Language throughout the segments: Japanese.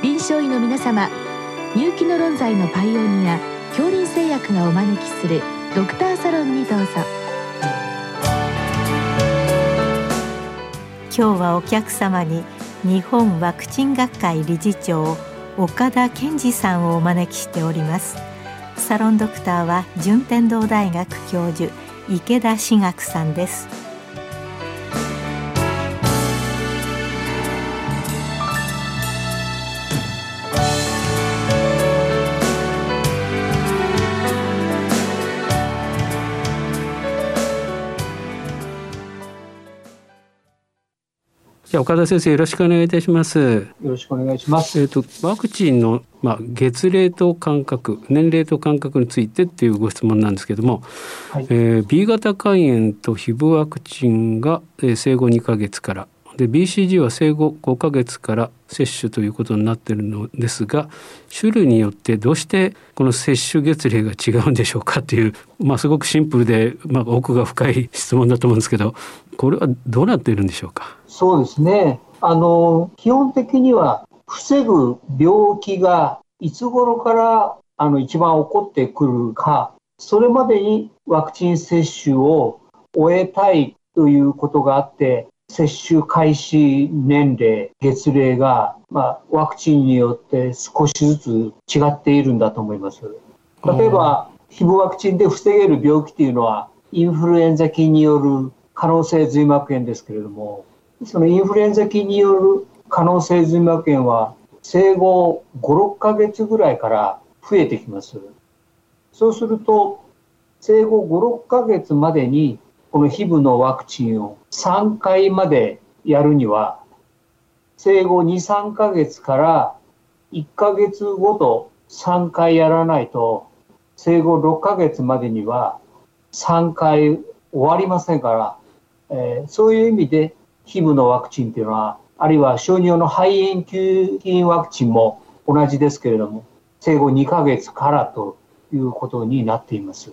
臨床医の皆様入気の論剤のパイオニア恐林製薬がお招きするドクターサロンにどうぞ。今日はお客様に日本ワクチン学会理事長岡田健二さんをお招きしております。サロンドクターは順天堂大学教授池田志学さんです。じゃ岡田先生よろしくお願いいたします。よろしくお願いします。えっ、とワクチンのまあ月齢と間隔、年齢と間隔についてっていうご質問なんですけども、はい、えー、B 型肝炎とヒブワクチンが、えー、生後2ヶ月からで BCG は生後5ヶ月から接種ということになってるのですが種類によってどうしてこの接種月齢が違うんでしょうかという、まあ、すごくシンプルで、まあ、奥が深い質問だと思うんですけどこれはどうなっているんでしょうか？そうですね。あの基本的には防ぐ病気がいつ頃からあの一番起こってくるかそれまでにワクチン接種を終えたいということがあって接種開始年齢、月齢が、まあ、ワクチンによって少しずつ違っているんだと思います。例えば、ヒブワクチンで防げる病気というのは、インフルエンザ菌による可能性髄膜炎ですけれども、そのインフルエンザ菌による可能性髄膜炎は、生後5、6ヶ月ぐらいから増えてきます。そうすると、生後5、6ヶ月までにこの HIV のワクチンを3回までやるには、生後2、3ヶ月から1ヶ月ごと3回やらないと、生後6ヶ月までには3回終わりませんから、えー、そういう意味で HIV のワクチンっていうのは、あるいは小児用の肺炎球菌ワクチンも同じですけれども、生後2ヶ月からということになっています。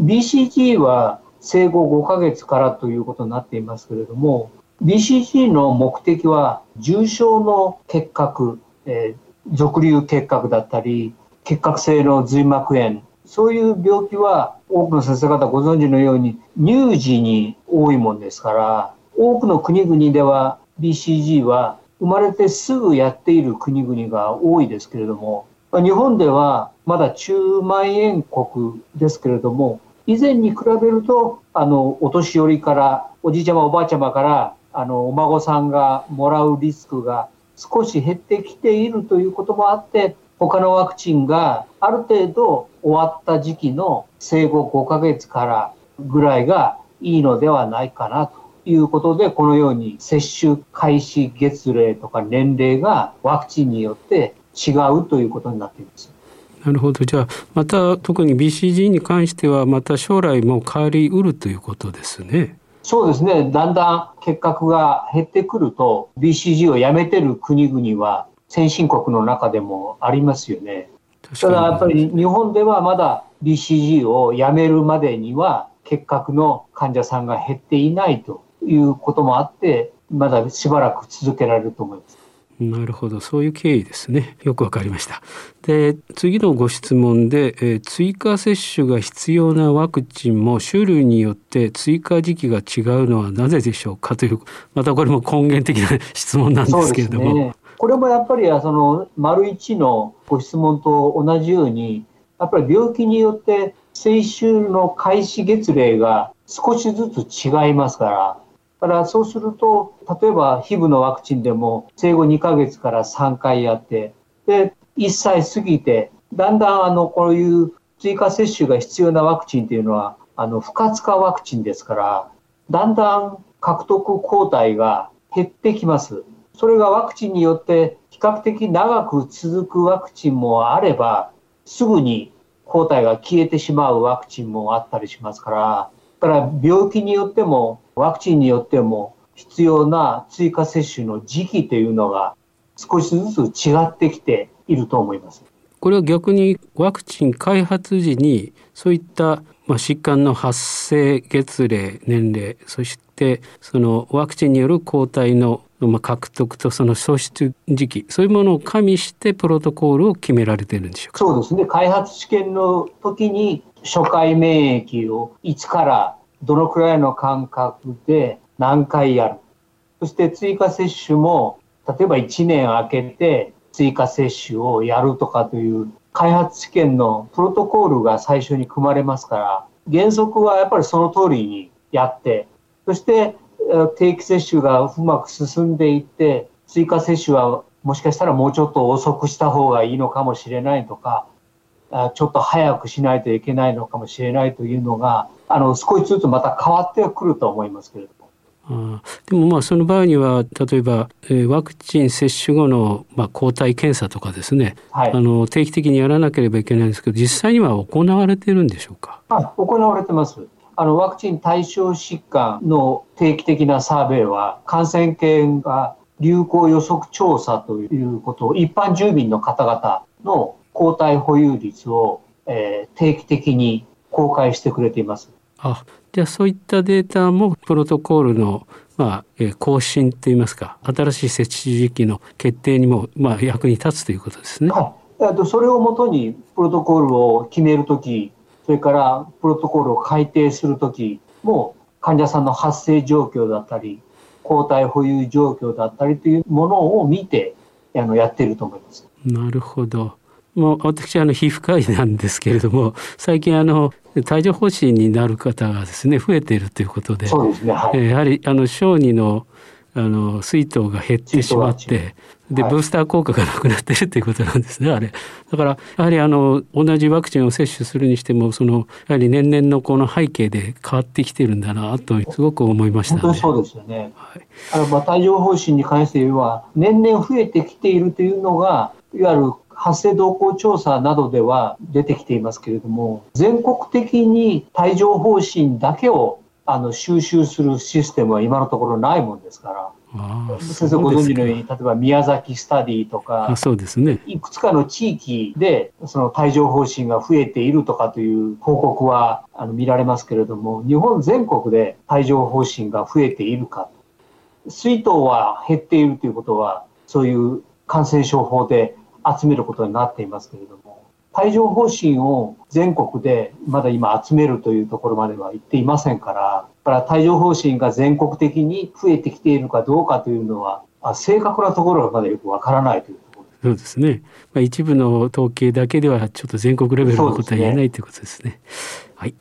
BCG は生後5ヶ月からということになっていますけれども、BCG の目的は重症の結核、えー、俗流結核だったり、結核性の髄膜炎、そういう病気は多くの先生方ご存知のように乳児に多いもんですから、多くの国々では BCG は生まれてすぐやっている国々が多いですけれども、日本ではまだ中万円国ですけれども、以前に比べると、あの、お年寄りから、おじいちゃまおばあちゃまから、あの、お孫さんがもらうリスクが少し減ってきているということもあって、他のワクチンがある程度終わった時期の生後5ヶ月からぐらいがいいのではないかなということで、このように接種開始月齢とか年齢がワクチンによって違うということになっています。なるほどじゃあまた特に BCG に関してはまた将来も変わりうるということですね。そうですねだんだん結核が減ってくると BCG をやめてる国々は先進国の中でもありますよね。ただやっぱり日本ではまだ BCG をやめるまでには結核の患者さんが減っていないということもあってまだしばらく続けられると思います。なるほど。そういう経緯ですね。よくわかりました。で次のご質問で、えー、追加接種が必要なワクチンも種類によって追加時期が違うのはなぜでしょうか？というまたこれも根源的な質問なんですけれども、ね、これもやっぱりその丸一のご質問と同じようにやっぱり病気によって接種の開始月齢が少しずつ違いますからからそうすると、例えば HIV のワクチンでも生後2ヶ月から3回やって、で、1歳過ぎて、だんだんあの、こういう追加接種が必要なワクチンっていうのは、あの、不活化ワクチンですから、だんだん獲得抗体が減ってきます。それがワクチンによって比較的長く続くワクチンもあれば、すぐに抗体が消えてしまうワクチンもあったりしますから、から病気によってもワクチンによっても必要な追加接種の時期というのが少しずつ違ってきていると思います。これは逆にワクチン開発時にそういったまあ疾患の発生月齢年齢そしてそのワクチンによる抗体のまあ、獲得とその創出時期そういうものを加味してプロトコールを決められてるんでしょうか？そうですね。開発試験の時に初回免疫をいつからどのくらいの間隔で何回やる？そして追加接種も例えば1年空けて追加接種をやるとかという開発試験のプロトコールが最初に組まれますから原則はやっぱりその通りにやってそして定期接種がうまく進んでいって追加接種はもしかしたらもうちょっと遅くした方がいいのかもしれないとかちょっと早くしないといけないのかもしれないというのがあの少しずつまた変わってくると思いますけれども。あでもまあその場合には例えば、えー、ワクチン接種後の、まあ、抗体検査とかですね、はい、あの定期的にやらなければいけないんですけど実際には行われてるんでしょうか、はい、行われてます。あのワクチン対象疾患の定期的なサーベイは感染研が流行予測調査ということを一般住民の方々の抗体保有率を、えー、定期的に公開してくれています。あじゃあそういったデータもプロトコールの、まあえー、更新といいますか新しい設置時期の決定にも、まあ、役に立つということですね。はい、とそれをもとにプロトコールを決めるときそれからプロトコールを改定するときも患者さんの発生状況だったり抗体保有状況だったりというものを見てあのやっていると思います。なるほど。もう私あの皮膚科医なんですけれども最近あの帯状疱疹になる方がですね増えているということで、そうですねはい、やはりあの小児のあの水筒が減ってしまってで、ブースター効果がなくなってるっていうことなんですねあれ。だからやはりあの同じワクチンを接種するにしてもそのやはり年々のこの背景で変わってきてるんだなとすごく思いました、ね、本当にそうですよね、はい、あのまあ帯状疱疹に関して言えば年々増えてきているというのがいわゆる発生動向調査などでは出てきていますけれども全国的に帯状疱疹だけをあの収集するシステムは今のところないもんですから。先生ご存知のように例えば宮崎スタディとかそうです、ね、いくつかの地域でその帯状疱疹が増えているとかという報告はあの見られますけれども日本全国で帯状疱疹が増えているか水筒は減っているということはそういう感染症法で集めることになっていますけれども帯状疱疹を全国でまだ今集めるというところまでは行っていませんからから帯状疱疹が全国的に増えてきているかどうかというのは正確なところがまだよくわからないというところそうですね、まあ、一部の統計だけではちょっと全国レベルのことは言えないということですね。はい。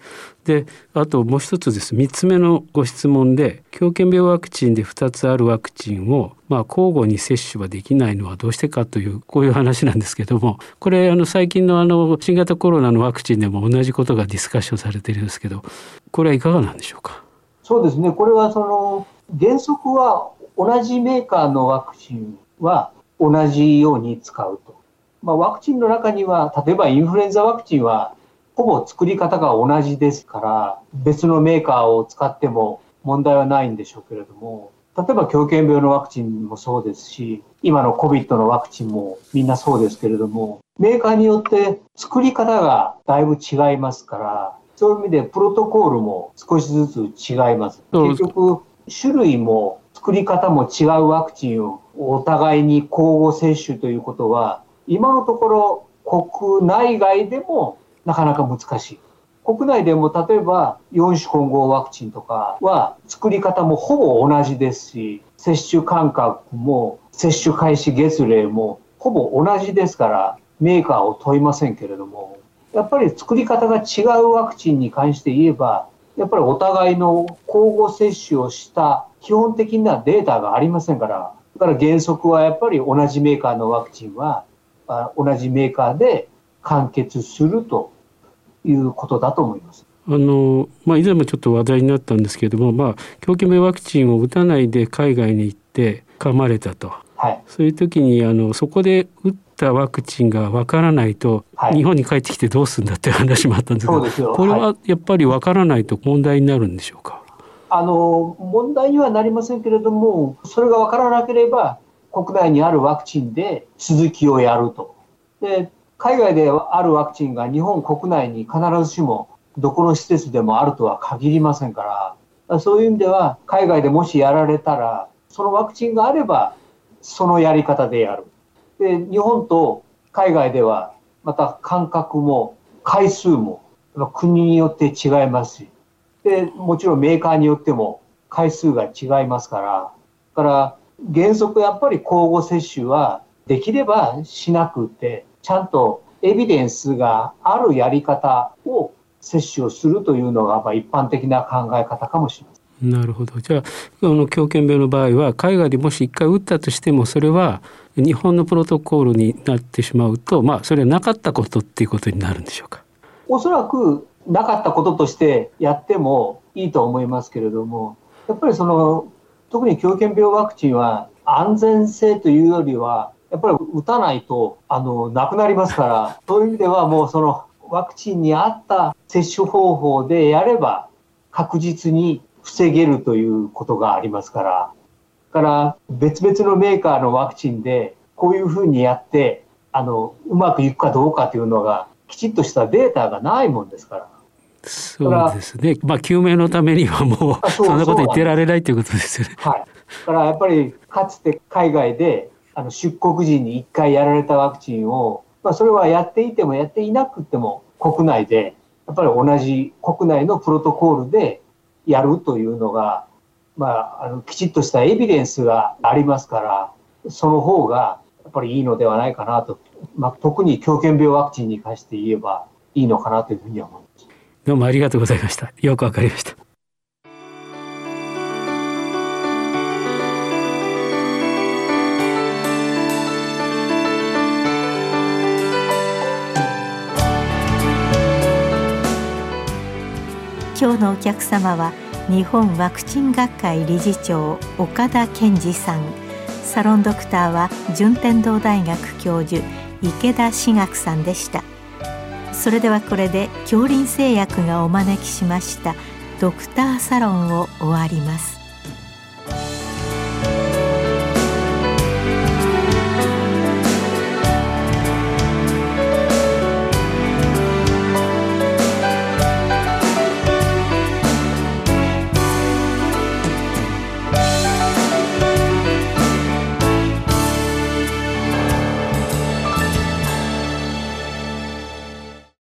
であともう一つです。3つ目のご質問で狂犬病ワクチンで2つあるワクチンを、まあ、交互に接種はできないのはどうしてかというこういう話なんですけどもこれあの最近のあの新型コロナのワクチンでも同じことがディスカッションされているんですけどこれはいかがなんでしょうか？そうですね。これはその原則は同じメーカーのワクチンは同じように使うと。まあ、ワクチンの中には例えばインフルエンザワクチンはほぼ作り方が同じですから、別のメーカーを使っても問題はないんでしょうけれども、例えば狂犬病のワクチンもそうですし、今の COVID のワクチンもみんなそうですけれども、メーカーによって作り方がだいぶ違いますから、そういう意味でプロトコールも少しずつ違います。結局、種類も作り方も違うワクチンをお互いに交互接種ということは、今のところ国内外でもなかなか難しい。国内でも例えば4種混合ワクチンとかは作り方もほぼ同じですし、接種間隔も接種開始月齢もほぼ同じですからメーカーを問いませんけれども、やっぱり作り方が違うワクチンに関して言えば、やっぱりお互いの交互接種をした基本的なデータがありませんから、だから原則はやっぱり同じメーカーのワクチンは同じメーカーで完結するということだと思います。あのまあ、以前もちょっと話題になったんですけれども、まあ、狂気病ワクチンを打たないで海外に行って噛まれたと、はい、そういう時にあのそこで打ったワクチンがわからないと、はい、日本に帰ってきてどうするんだっていう話もあったんですけどこれはやっぱりわからないと問題になるんでしょうか、あの問題にはなりませんけれどもそれがわからなければ国内にあるワクチンで続きをやると。で海外であるワクチンが日本国内に必ずしもどこの施設でもあるとは限りませんから、そういう意味では海外でもしやられたらそのワクチンがあれば、そのやり方でやる。で、日本と海外では、また間隔も回数も国によって違いますし、で、もちろんメーカーによっても回数が違いますから、だから原則やっぱり交互接種はできればしなくて、ちゃんとエビデンスがあるやり方を接種をするというのが一般的な考え方かもしれません。なるほどじゃああの狂犬病の場合は海外でもし一回打ったとしてもそれは日本のプロトコールになってしまうとまあそれはなかったことっていうことになるんでしょうか？おそらくなかったこととしてやってもいいと思いますけれどもやっぱりその特に狂犬病ワクチンは安全性というよりはやっぱり打たないとあのなくなりますからそういう意味ではもうそのワクチンに合った接種方法でやれば確実に防げるということがありますから、から別々のメーカーのワクチンでこういうふうにやって、あの、うまくいくかどうかというのがきちっとしたデータがないもんですから。そうですね。まあ、救命のためにはもう、そんなこと言ってられないということですよね。はい。だからやっぱり、かつて海外で、あの、出国時に一回やられたワクチンを、まあ、それはやっていてもやっていなくても、国内で、やっぱり同じ国内のプロトコールでやるというのが、まあ、あのきちっとしたエビデンスがありますから、その方がやっぱりいいのではないかなと、まあ、特に狂犬病ワクチンに関して言えばいいのかなというふうに思います。どうもありがとうございました。よくわかりました。今日のお客様は日本ワクチン学会理事長岡田健二さん。サロンドクターは順天堂大学教授池田志学さんでした。それではこれで恐林製薬がお招きしましたドクターサロンを終わります。